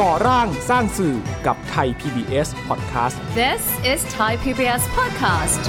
ก่อร่างสร้างสื่อกับไทย PBS Podcast This is Thai PBS Podcast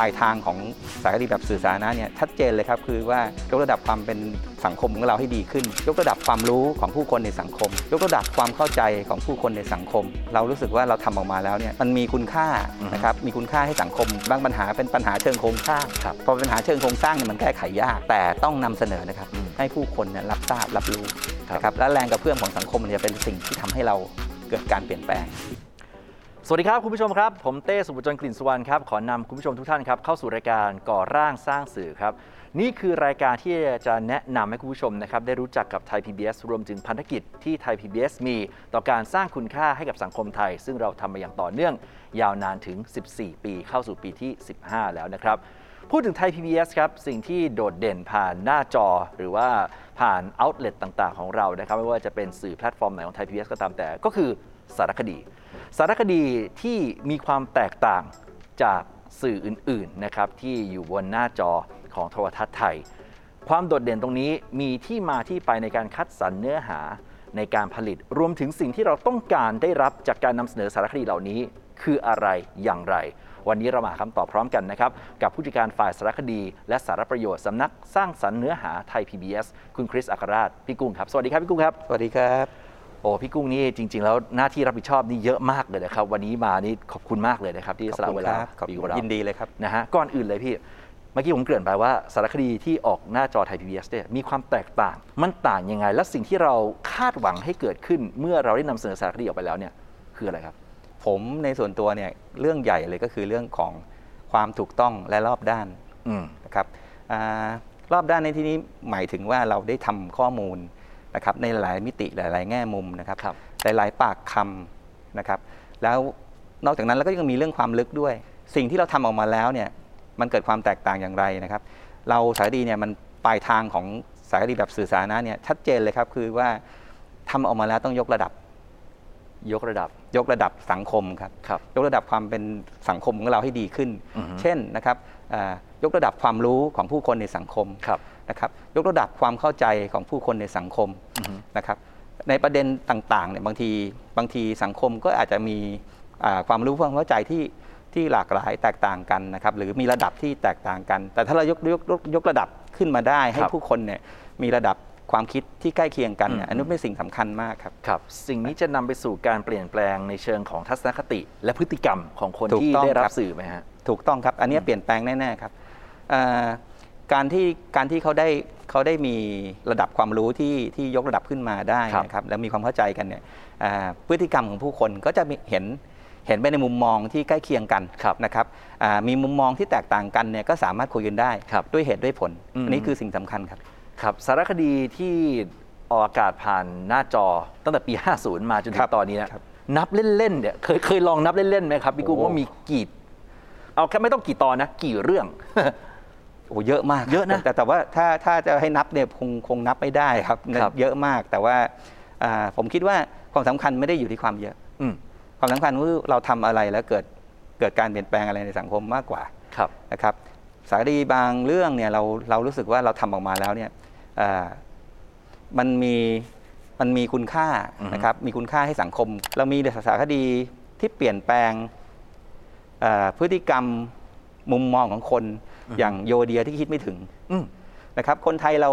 ลายทางของสายคดีแบบสื่อสาธารณะเนี่ยชัดเจนเลยครับคือว่ายกระดับความเป็นสังคมของเราให้ดีขึ้น ยกระดับความรู้ของผู้คนในสังคม ยกระดับความเข้าใจของผู้คนในสังคม เรารู้สึกว่าเราทำออกมาแล้วเนี่ยมันมีคุณค่านะครับมีคุณค่าให้สังคมบางปัญหาเป็นปัญหาเชิงโครงสร้างครับพอเป็นปัญหาเชิงโครงสร้างเนี่ยมันแก้ไขยาก แต่ต้องนำเสนอนะครับให้ผู้คนเนี่ยรับทราบรับรู้นะครับและแรงกระเพื่อมของสังคมมันจะเป็นสิ่งที่ทำให้เราเกิดการเปลี่ยนแปลง สวัสดีครับ คุณผู้ชมครับ ผมเต้สุภจนกลิ่นสุวรรณครับขอนำคุณผู้ชมทุกท่านครับเข้าสู่รายการก่อร่างสร้างสื่อครับ นี่คือรายการที่จะแนะนำให้คุณผู้ชมนะครับได้รู้จักกับไทย PBS รวมถึงพันธกิจที่ไทย PBS มีต่อการสร้างคุณค่าให้กับสังคมไทย ซึ่งเราทำมาอย่างต่อเนื่อง ยาวนานถึง 14 ปีเข้าสู่ปีที่ 15 แล้วนะครับพูดถึงไทย PBS ครับ สิ่งที่โดดเด่นผ่านหน้าจอ หรือว่าผ่านเอาท์เล็ตต่าง ๆ ของเรานะครับ ไม่ว่าจะเป็นสื่อแพลตฟอร์มไหนของไทย PBS ก็ตามแต่ก็คือสารคดี สารคดีที่มีความแตกต่างจากสื่ออื่นๆนะครับที่อยู่บนหน้าจอของโทรทัศน์ไทย ความโดดเด่นตรงนี้มีที่มาที่ไปในการคัดสรรเนื้อหาในการผลิตรวมถึงสิ่งที่เราต้องการได้รับจากการนำเสนอสารคดีเหล่านี้ คืออะไรอย่างไร วันนี้เรามาหาคำตอบพร้อมกันนะครับ กับผู้จัดการฝ่ายสารคดี และสารประโยชน์สำนักสร้างสรรค์เนื้อหาไทย PBS คุณคริสอัครราชพี่กุ้งครับ สวัสดีครับพี่กุ้งครับ สวัสดีครับ โอ้พี่กุ้งนี่จริง ๆ แล้วหน้าที่รับผิดชอบนี่เยอะมากเลยนะครับ วันนี้มานี่ขอบคุณมากเลยนะครับ ที่สละเวลาขอบอยู่คุกับเราณยินดีเลยครับนะฮะก่อนอื่นเลยพี่เมื่อกี้ผมเกริ่นไปว่าสารคดีที่ออกหน้าจอไทย PBS เนี่ยมีความแตกต่าง มันต่างยังไง และสิ่งที่เราคาดหวังให้เกิดขึ้น เมื่อเราได้นำเสนอสารคดีออกไปแล้วเนี่ยคืออะไรครับ ผมในส่วนตัวเนี่ยเรื่องใหญ่เลยก็คือเรื่องของความถูกต้องและรอบด้านอืมนะครับอารอบด้านในที่นี้หมายถึงว่าเราได้ทำข้อมูล นะครับในหลายมิติหลาย ๆ แง่มุมนะครับครับหลาย ๆ ปากคำนะครับแล้วนอกจากนั้นเราก็ยังมีเรื่องความลึกด้วย สิ่งที่เราทำออกมาแล้วเนี่ยมันเกิดความแตกต่างอย่างไรนะครับ เราสารคดีเนี่ยมันปลายทางของสารคดีแบบสื่อสาธารณะเนี่ยชัดเจนเลยครับคือว่าทำออกมาแล้วต้องยกระดับ ยกระดับ ยกระดับสังคมครับครับยกระดับความเป็นสังคมของเราให้ดีขึ้นอือฮึเช่นนะครับอ่ายกระดับความรู้ของผู้คนในสังคมครับ นะครับยกระดับความเข้าใจของผู้คนในสังคมอือฮึนะครับในประเด็นต่างๆเนี่ยบางทีบางทีสังคมก็อาจจะมีอ่าความรู้ความเข้าใจที่ที่หลากหลายแตกต่างกันนะครับหรือมีระดับที่แตกต่างกัน แต่ถ้าเรายกยกยกยกระดับขึ้นมาได้ ให้ครับผู้คนเนี่ยมีระดับความคิดที่ใกล้เคียงกันเนี่ยอืมอันนี้เป็นสิ่งสำคัญมากครับครับ สิ่งนี้จะนำไปสู่การเปลี่ยนแปลงในเชิงของทัศนคติ และพฤติกรรมของคนถูกที่ต้องได้รัครับบสื่อไหมฮะถูกต้องครับ อันนี้เปลี่ยนแปลงแน่ๆครับเอ่อ การที่การที่เขาได้เขาได้มีระดับความรู้ที่ที่ยกระดับขึ้นมาได้ครับนะครับแล้วมีความเข้าใจกันเนี่ยเอ่อพฤติกรรมของผู้คนก็จะมีเห็นเห็นไปในมุมมองที่ใกล้เคียงกันครับนะครับอ่ามีมุมมองที่แตกต่างกันเนี่ยก็สามารถคุยกันได้ครับด้วยเหตุด้วยผลอืมอันนี้คือสิ่งสำคัญครับครับสารคดีที่ออกอากาศผ่านหน้าจอตั้งแต่ปี 50 มาจนถึครังบตอนนี้นะครับนับเล่นๆเนี่ยเคยเคยลองนับเล่นๆไหมครับพี่กุ้งโอ้ว่ามีกี่เอาแค่ไม่ต้องกี่ตอนนะ กี่เรื่อง โอ้เยอะมากเยอะนะแต่แต่ว่าถ้าถ้าจะให้นับเนี่ยคงคงนับไม่ได้ครับครับเยอะมากแต่ว่าอ่าผมคิดว่าความสำคัญไม่ได้อยู่ที่ความเยอะอืมความสำคัญคือเราทำอะไรแล้วเกิดเกิดการเปลี่ยนแปลงอะไรในสังคมมากกว่าครับนะครับสารคดีบางเรื่องเนี่ยเราเรารู้สึกว่าเราทำออกมาแล้วเนี่ยเอ่อมันมีมันมีคุณค่าอือฮึนะครับมีคุณค่าให้สังคม เรามีสารคดีที่เปลี่ยนแปลงเอ่อพฤติกรรมมุมมองของคน อย่างโยเดียที่คิดไม่ถึงอืมนะครับ คนไทยเรา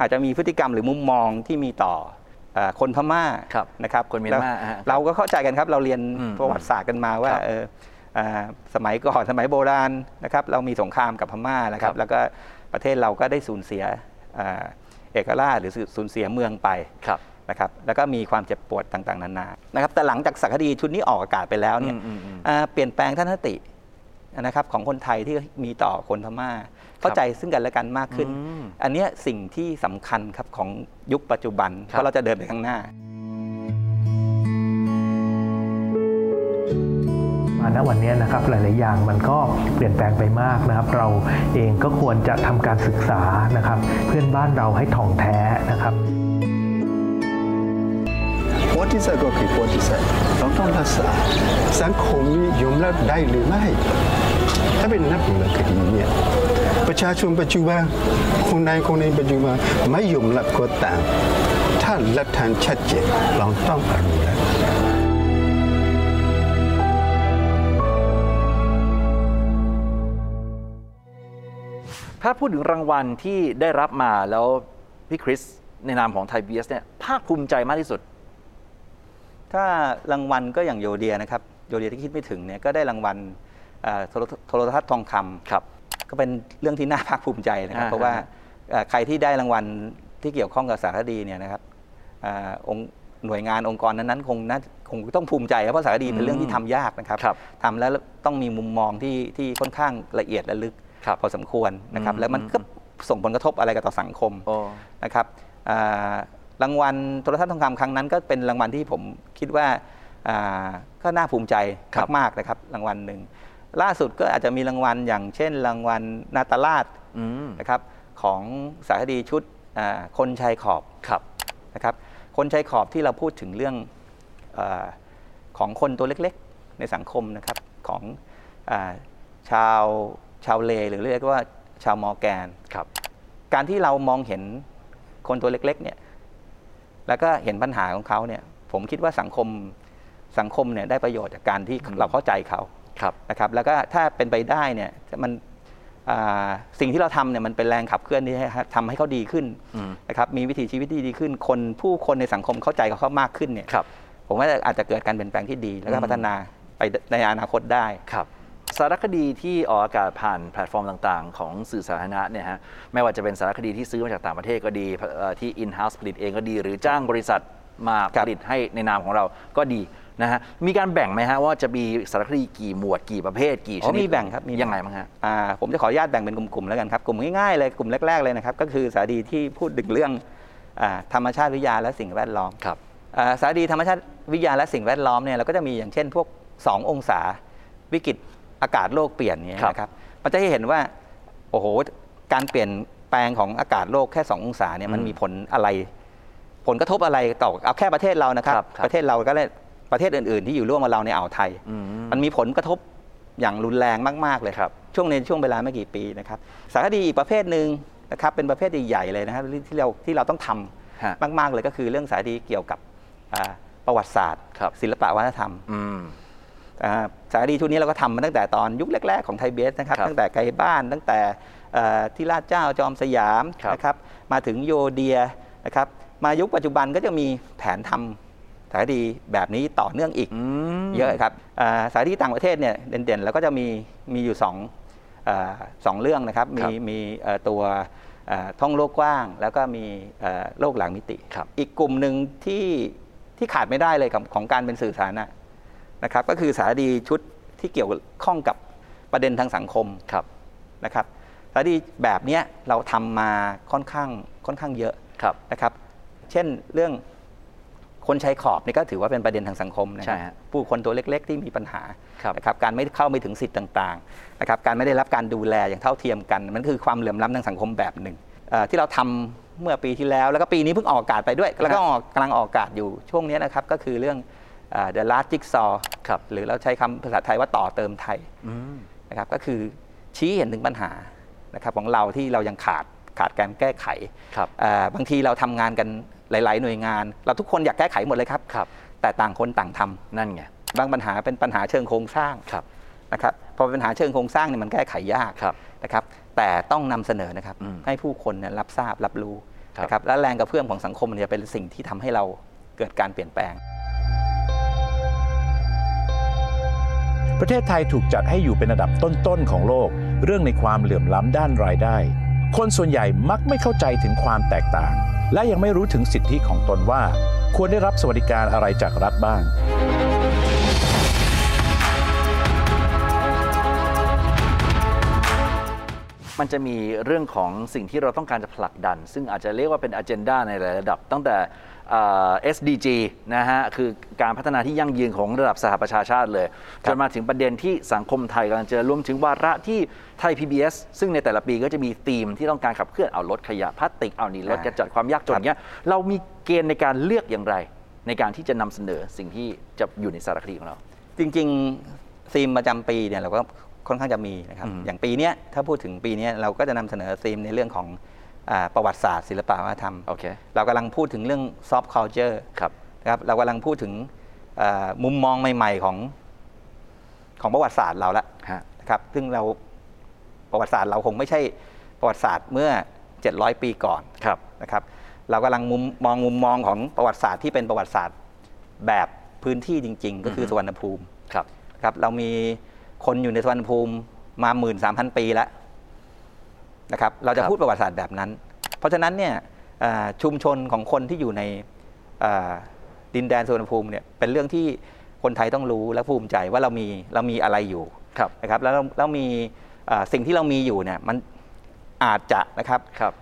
อาจจะมีพฤติกรรมหรือมุมมองที่มีต่อเอ่อคนพม่าครับนะครับคนเมียนมาแล้วฮะเราก็เข้าใจกันครับเราเรียนอืมประวัติศาสตร์กันมาว่าครับเอออ่าสมัยก่อนสมัยโบราณนะครับ เรามีสงครามกับพม่านะครัครับบแล้วก็ประเทศเราก็ได้สูญเสียอ่าเอกราชหรือสูญเสียเมืองไปครับนะครับ แล้วก็มีความเจ็บปวดต่างๆนานานะครับ แต่หลังจากสารคดีชุดนี้ออกอากาศไปแล้วเนี่ยอืมอืมอืมอ่าเปลี่ยนแปลงทัศนคติ นะครับของคนไทยที่มีต่อคนพม่า เข้าใจซึ่งกันและกันมากขึ้นอืมอันเนี้ยสิ่งที่สำคัญครับของยุคปัจจุบันครับเพราะเราจะเดินไปข้างหน้ามาณวันนี้นะครับหลาย ๆ อย่างมันก็เปลี่ยนแปลงไปมากนะครับ เราเองก็ควรจะทำการศึกษานะครับ เพื่อนบ้านเราให้ถ่องแท้นะครับ ผประวัติศาสตร์ก็คือประวัติศาสตร์เราต้องรักษาสังคมนี้ยอมรับได้หรือไม่ ถ้าเป็นนักบุญคดีเนี่ยประชาชนปัจจุบันคนในคนในปัจจุบันไม่ยอมรับก็ตาม ถ้าหลักฐานชัดเจนเราต้องอนุรักษ์ถ้าพูดถึงรางวัลที่ได้รับมาแล้วพี่คริสในนามของไทยบีเอสเนี่ยภาคภูมิใจมากที่สุด ถ้ารางวัลก็อย่างโยเดียนะครับโยเดียที่คิดไม่ถึงเนี่ยก็ได้รางวัลเอ่อโทรโทรทัศน์ทองคำครับก็เป็นเรื่องที่น่าภาคภูมิใจนะครับอ่าเพราะว่าเอ่อใครที่ได้รางวัลที่เกี่ยวข้องกับสารคดีเนี่ยนะครับอ่าองค์หน่วยงานองค์กรนั้นๆคงน่าคงต้องภูมิใจครับเพราะสารคดีเป็นเรื่องที่ทำยากนะครับครับทำแล้วต้องมีมุมมองที่ที่ค่อนข้างละเอียดและลึกครับพอสมควรนะครับอืมแล้วมันก็ส่งผลกระทบอะไรกับต่อสังคมโอ้นะครับอ่า รางวัลโทรทัศน์ทองคำครั้งนั้นก็เป็นรางวัลที่ผมคิดว่าอ่าก็น่าภูมิใจครับมากๆนะครับรางวัลหนึ่งล่าสุดก็อาจจะมีรางวัลอย่างเช่น รางวัลนาตาลาดอืมนะครับของสารคดีชุดอ่าคนชายขอบครับนะครับ คนชายขอบที่เราพูดถึงเรื่องอาของคนตัวเล็กๆ ในสังคมนะครับของอาชาวชาวเลหรือเรียกว่าชาวมอร์แกนครับการที่เรามองเห็นคนตัวเล็กๆเนี่ย แล้วก็เห็นปัญหาของเขาเนี่ย ผมคิดว่าสังคมสังคมเนี่ยได้ประโยชน์จากการที่อืมเราเข้าใจเขาครับนะครับ แล้วก็ถ้าเป็นไปได้เนี่ยมันอ่าสิ่งที่เราทำเนี่ยมันเป็นแรงขับเคลื่อนที่ให้ทำให้เขาดีขึ้นอืมนะครับมีวิถีชีวิตที่ดีขึ้น คนผู้คนในสังคมเข้าใจเขาเขามากขึ้นเนี่ยครับผมว่าอาจจะเกิดการเปลี่ยนแปลงที่ดี แล้วก็อืมพัฒนาไปในอนาคตได้ครับ สารคดีที่ออกอากาศผ่านแพลตฟอร์มต่างๆ ของสื่อสาธารณะเนี่ยฮะไม่ว่าจะเป็นสารคดีที่ซื้อมาจากต่างประเทศก็ดีเอ่อที่ in-house ผลิตเองก็ดี หรือจ้างบริษัทมาครัผบลิตให้ในนามของเราก็ดีนะฮะมีการแบ่งไหมฮะว่าจะมีสารคดีกี่หมวดกี่ประเภทกี่ชอ๋อนิดมีแบ่งครับมียังไงบ้างฮะอ่าผมจะขออนุญาตแบ่งเป็นกลุ่มๆแล้วกันครับกลุ่มง่ายๆเลยกลุ่มแรกๆเลยนะครับก็คือสารคดีที่พูดถึงเรื่องอาธรรมชาติวิทยาและสิ่งแวดล้อมครับอ่าสารคดีธรรมชาติวิทยาและสิ่งแวดล้อมเนี่ยเราก็จะมีอย่างเช่นพวก 2 องศาวิกฤต อากาศโลกเปลี่ยนเนี่ยครับนะครับมันจะให้เห็นว่าโอ้โหการเปลี่ยนแปลงของอากาศโลกแค่ 2 องศาเนี่ยมันอืมมีผลอะไร ผลกระทบอะไรต่อเอาแค่ประเทศเรานะครับครับครับประเทศเราก็ได้ประเทศอื่นๆ ที่อยู่ร่วมกับเราในอ่าวไทยอืมมันมีผลกระทบอย่างรุนแรงมากๆเลยครับช่วงในช่วงเวลาไม่กี่ปีนะครับสารคดีอีกประเภทหนึ่งนะครับเป็นประเภทใหญ่ๆเลยนะครับที่เราที่เราต้องทำฮะมาก ๆเลยก็คือเรื่องสารคดีเกี่ยวกับอ่าประวัติศาสตร์ครับศิลปะวัฒนธรรมอืมอ่า สารคดีชุดนี้เราก็ทำมาตั้งแต่ตอนยุคแรก ๆ ของไทยเบสนะครับครับตั้งแต่ไกลบ้านตั้งแต่เอ่อที่ลาดเจ้าจอมสยามครับนะครับ มาถึงโยเดียนะครับ มายุคปัจจุบันก็จะมีแผนทำสารคดีแบบนี้ต่อเนื่องอีกอืมเยอะครับอ่าสายที่ต่างประเทศเนี่ยเด่นๆ แล้วก็จะมีมีอยู่สองอาสองเรื่องนะครับครัมีบมีเอ่อตัวเอ่อท่องโลกกว้าง แล้วก็มีเอ่อโลกหลังมิติครับอีกกลุ่มหนึ่งที่ที่ขาดไม่ได้เลยของของการเป็นสื่อสาธารณะ นะครับก็คือสารคดีชุดที่เกี่ยวข้องกับประเด็นทางสังคมครับนะครับสารคดีแบบเนี้ยเราทำมาค่อนข้างค่อนข้างเยอะครับนะครับ เช่นเรื่องคนใช้ขอบนี่ก็ถือว่าเป็นประเด็นทางสังคมนะคใช่รับฮะผู้คนตัวเล็ก ๆ ที่มีปัญหาครับนะครับการไม่เข้าไม่ถึงสิทธิ์ต่างๆนะครับการไม่ได้รับการดูแลอย่างเท่าเทียมกัน มันคือความเหลื่อมล้ำทางสังคมแบบหนึ่งเอ่อที่เราทำเมื่อปีที่แล้วแล้วก็ปีนี้เพิ่งออกอากาศไปด้วย แล้วก็ออกกำลังออกอากาศอยู่ช่วงนี้นะครับก็คือเรื่องเอ่อ The Last Jigsaw ครับหรือเราใช้คำภาษาไทยว่าต่อเติมไทยอืมนะครับก็คือชี้เห็นถึงปัญหานะครับของเราที่เรายังขาดขาดการแก้ไขครับอ่าบางทีเราทำงานกันหลาย ๆ หน่วยงาน เราทุกคนอยากแก้ไขหมดเลยครับครับ แต่ต่างคนต่างทำนั่นไงบางปัญหาเป็นปัญหาเชิงโครงสร้างครับนะครับพอเป็นปัญหาเชิงโครงสร้างเนี่ยมันแก้ไขยากครับนะครับ แต่ต้องนำเสนอนะครับอืมให้ผู้คนเนี่ยรับทราบรับรู้ครับนะครับและแรงกระเพื่อมของสังคมเนี่ยเป็นสิ่งที่ทำให้เราเกิดการเปลี่ยนแปลง ประเทศไทยถูกจัดให้อยู่เป็นอันดับต้นๆของโลก เรื่องในความเหลื่อมล้ำด้านรายได้ คนส่วนใหญ่มักไม่เข้าใจถึงความแตกต่าง และยังไม่รู้ถึงสิทธิของตนว่า ควรได้รับสวัสดิการอะไรจากรัฐบ้างมันจะมีเรื่องของสิ่งที่เราต้องการจะผลักดัน ซึ่งอาจจะเรียกว่าเป็นอ g e n d a ในหลายระดับ ตั้งแต่ SDG นะฮะคือการพัฒนาที่ยั่งยืนของระดับสหประชาชาติเลยจนมาถึงประเด็นที่สังคมไทยกำลังเจอรวมถึงวาระที่ไทย PBS ซึ่งในแต่ละปีก็จะมีธีมที่ต้องการขับเคลื่อนเอาลดขยะพลาสติกเอานี่ลดอ่ากระจัดความยากจนเงี้ยเรามีเกณฑ์ในการเลือกอย่างไร ในการที่จะนำเสนอสิ่งที่จะอยู่ในสารคดีของเรา จริงๆธีมประจำปีเนี่ยเราก็ค่อนข้างจะมีนะครับอืมอย่างปีเนี้ยถ้าพูดถึงปีเนี้ยเราก็จะนำเสนอธีมในเรื่องของอา ประวัติศาสตร์ศิลปะวัฒนธรรมโอเคเรากำลังพูดถึงเรื่อง soft culture ครับนะครับเรากำลังพูดถึงอ่ามุมมองใหม่ ๆ ของของประวัติศาสตร์เราละฮะนะครับซึ่งเราประวัติศาสตร์เราคงไม่ใช่ประวัติศาสตร์เมื่อ 700 ปีก่อนครับนะครับ เรากำลังมุมมองมุมมองของประวัติศาสตร์ที่เป็นประวัติศาสตร์แบบพื้นที่จริง ๆ ก็คืออฮึสุวรรณภูมิครับครับ เรามีคนอยู่ในสุวรรณภูมิมา 1 3 0 0 0 ปีแล้ว นะครับเราจะครับพูดประวัติศาสตร์แบบนั้น เพราะฉะนั้นเนี่ยอ่าชุมชนของคนที่อยู่ในอ่าดินแดนสุวรรณภูมิเนี่ยเป็นเรื่องที่คนไทยต้องรู้และภูมิใจว่าเรามีเรามีอะไรอยู่ครับนะครับแล้วเราเรามีอ่าสิ่งที่เรามีอยู่เนี่ยมันอาจจะนะครับครับ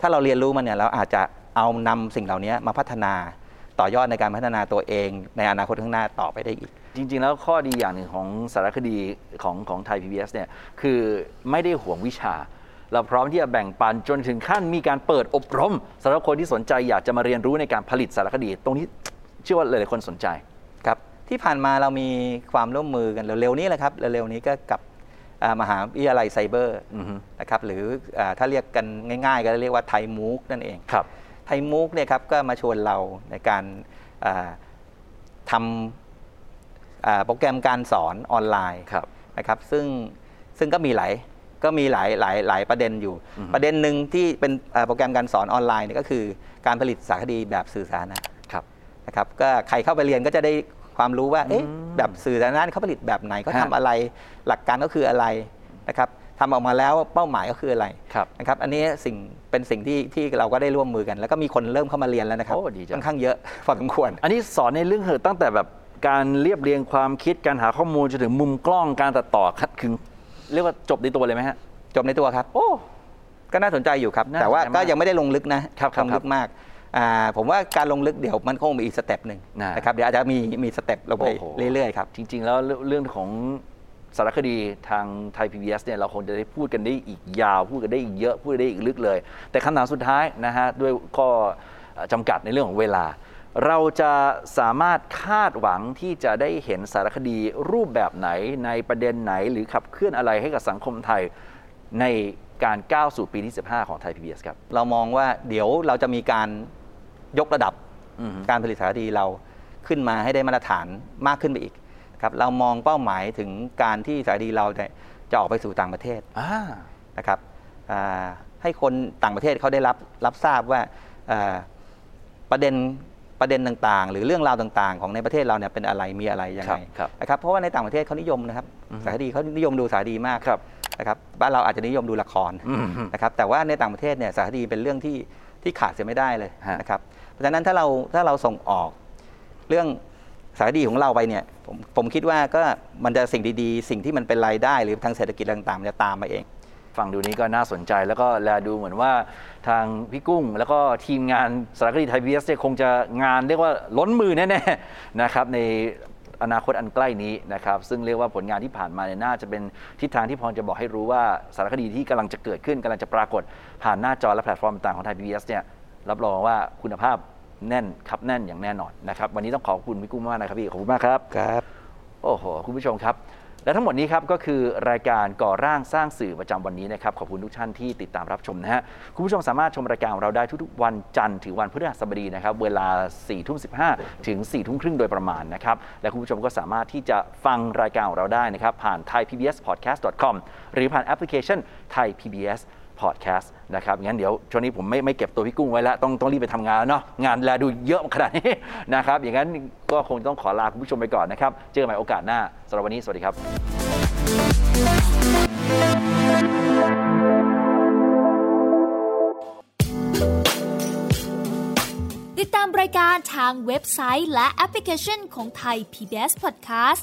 ถ้าเราเรียนรู้มันเนี่ยเราอาจจะเอานำสิ่งเหล่านี้มาพัฒนาต่อยอดในการพัฒนาตัวเองในอนาคตข้างหน้าต่อไปได้อีก จริง ๆ แล้วข้อดีอย่างหนึ่งของสารคดีของของไทย PBS เนี่ยคือไม่ได้ห่วงวิชา เราพร้อมที่จะแบ่งปันจนถึงขั้นมีการเปิดอบรมสำหรับคนที่สนใจอยากจะมาเรียนรู้ในการผลิตสารคดี ตรงนี้เชื่อว่าหลายๆคนสนใจ ครับที่ผ่านมาเรามีความร่วมมือกันเร็วๆนี้แหละครับเร็วๆนี้ก็กับอ่ามหาวิทยาลัยไซเบอร์อือฮึนะครับหรืออาถ้าเรียกกันง่าย ๆ ก็เรียกว่าไทยมูกนั่นเองครับไทยมูกเนี่ยครับก็มาชวนเราในการอ่าทำอ่าโปรแกรมการสอนออนไลน์ครับนะครับซึ่งซึ่งก็มีหลาย ก็มีหลายหลายหลายประเด็นอยู่อือฮึประเด็นหนึ่งที่เป็นอ่าโปรแกรมการสอนออนไลน์เนี่ยก็คือ การผลิตสารคดีแบบสื่อสาธารณะครับนะครับก็ใครเข้าไปเรียนก็จะได้ความรู้ว่าเอ๊ะอืมแบบสื่อสาธารณะเขาผลิตแบบไหนเขาฮะทำอะไรหลักการก็คืออะไรนะครับทำออกมาแล้วเป้าหมายก็คืออะไรครับนะครับอันนี้สิ่งเป็นสิ่งที่ที่เราก็ได้ร่วมมือกัน แล้วก็มีคนเริ่มเข้ามาเรียนแล้วนะครับโอ้ดีจังค่อนข้างเยอะพอสมควร อันนี้สอนในเรื่องเหอะตั้งแต่แบบการเรียบเรียงความคิดการหาข้อมูลจนถึงมุมกล้องการตัดต่อคัดถึง เรียกว่าจบในตัวเลยไหมฮะ จบในตัวครับ โอ้ก็น่าสนใจอยู่ครับ น่าแต่ว่าสนใจมากก็ยังไม่ได้ลงลึกนะครับครับลงครัลึบกมากอ่าผมว่าการลงลึกเดี๋ยวมันคงมีอีก step หนึ่งนะ นะครับเดี๋ยวอาจจะมีมี step ลงไปโอ้โห เรื่อยๆครับ จริง ๆ แล้วเรื่องเรื่องของสารคดีทางไทย PBS เนี่ยเราคงจะได้พูดกันได้อีกยาว พูดกันได้อีกเยอะ พูดได้อีกลึกเลย แต่คำถามสุดท้ายนะฮะ ด้วยข้อเอ่อจำกัดในเรื่องของเวลา เราจะสามารถคาดหวังที่จะได้เห็นสารคดีรูปแบบไหนในประเด็นไหน หรือขับเคลื่อนอะไรให้กับสังคมไทยในการก้าวสู่ปีที่ 15 ของไทย PBS ครับ เรามองว่าเดี๋ยวเราจะมีการยกระดับอือฮึการผลิตสารคดีเราขึ้นมาให้ได้มาตรฐานมากขึ้นไปอีกครับเรามองเป้าหมายถึงการที่สารคดีเราเนี่ยจะออกไปสู่ต่างประเทศอ่านะครับอ่าให้คนต่างประเทศเขาได้รับรับทราบว่าอ่าประเด็น ประเด็นต่างๆ หรือเรื่องราวต่างๆ ของในประเทศเราเนี่ยเป็นอะไรมีอะไรยังครัไงบครับนะครับเพราะว่าในต่างประเทศเขานิยมนะครับอือฮึสารคดีเขานิยมดูสารคดีมากครับนะครับบ้านเราอาจจะนิยมดูละครอืมนะครับแต่ว่าในต่างประเทศเนี่ยสารคดีเป็นเรื่องที่ที่ขาดเสียไม่ได้เลยฮะนะครับเพราะฉะนั้นถ้าเราถ้าเราส่งออกเรื่องสารคดีของเราไปเนี่ยผมผมคิดว่าก็มันจะสิ่งดีๆ สิ่งที่มันเป็นรายได้หรือทางเศรษฐกิจต่างๆมันจะตามมาเอง ฟังดูนี้ก็น่าสนใจ แล้วก็แลดูเหมือนว่าทางพี่กุ้ง แล้วก็ทีมงานสารคดีไทยพีเอสเนี่ยคงจะงานเรียกว่าล้นมือแน่ๆนะครับในอนาคตอันใกล้นี้นะครับซึ่งเรียกว่าผลงานที่ผ่านมาเนี่ยน่าจะเป็นทิศทางที่พอจะบอกให้รู้ว่าสารคดีที่กำลังจะเกิดขึ้นกำลังจะปรากฏผ่านหน้าจอและแพลตฟอร์มต่างๆของไทยพีบีเอสเนี่ยรับรองว่าคุณภาพแน่นครับแน่นอย่างแน่นอนนะครับวันนี้ต้องขอบคุณพี่กุ้งมากนะครับพี่ขอบคุณมากครับครับโอ้โหคุณผู้ชมครับ และทั้งหมดนี้ครับก็คือรายการก่อร่างสร้างสื่อประจำวันนี้นะครับขอบคุณทุกท่านที่ติดตามรับชมนะฮะคุณผู้ชมสามารถชมรายการของเราได้ทุกๆวันจันทร์ถึงวันพฤหัสบดีนะครับเวลา4ทุ่มสิถึง4ทุ่มครึ่งโดยประมาณนะครับและคุณผู้ชมก็สามารถที่จะฟังรายการของเราได้นะครับผ่าน thaipbspodcast.com หรือผ่านแอปพลิเคชัน Thai PBS Podcast นะครับงั้นเดี๋ยวช่วงนี้ผมไม่ไม่เก็บตัวพี่กุ้งไว้แล้ว ต้องต้องรีบไปทำงานแล้วเนาะงานแลดูเยอะขนาดนี้นะครับอย่างนั้นก็คงต้องขอลาคุณผู้ชมไปก่อนนะครับ เจอกันใหม่โอกาสหน้าสำหรับวันนี้สวัสดีครับติดตามรายการทางเว็บไซต์และแอปพลิเคชันของไทย PBS Podcast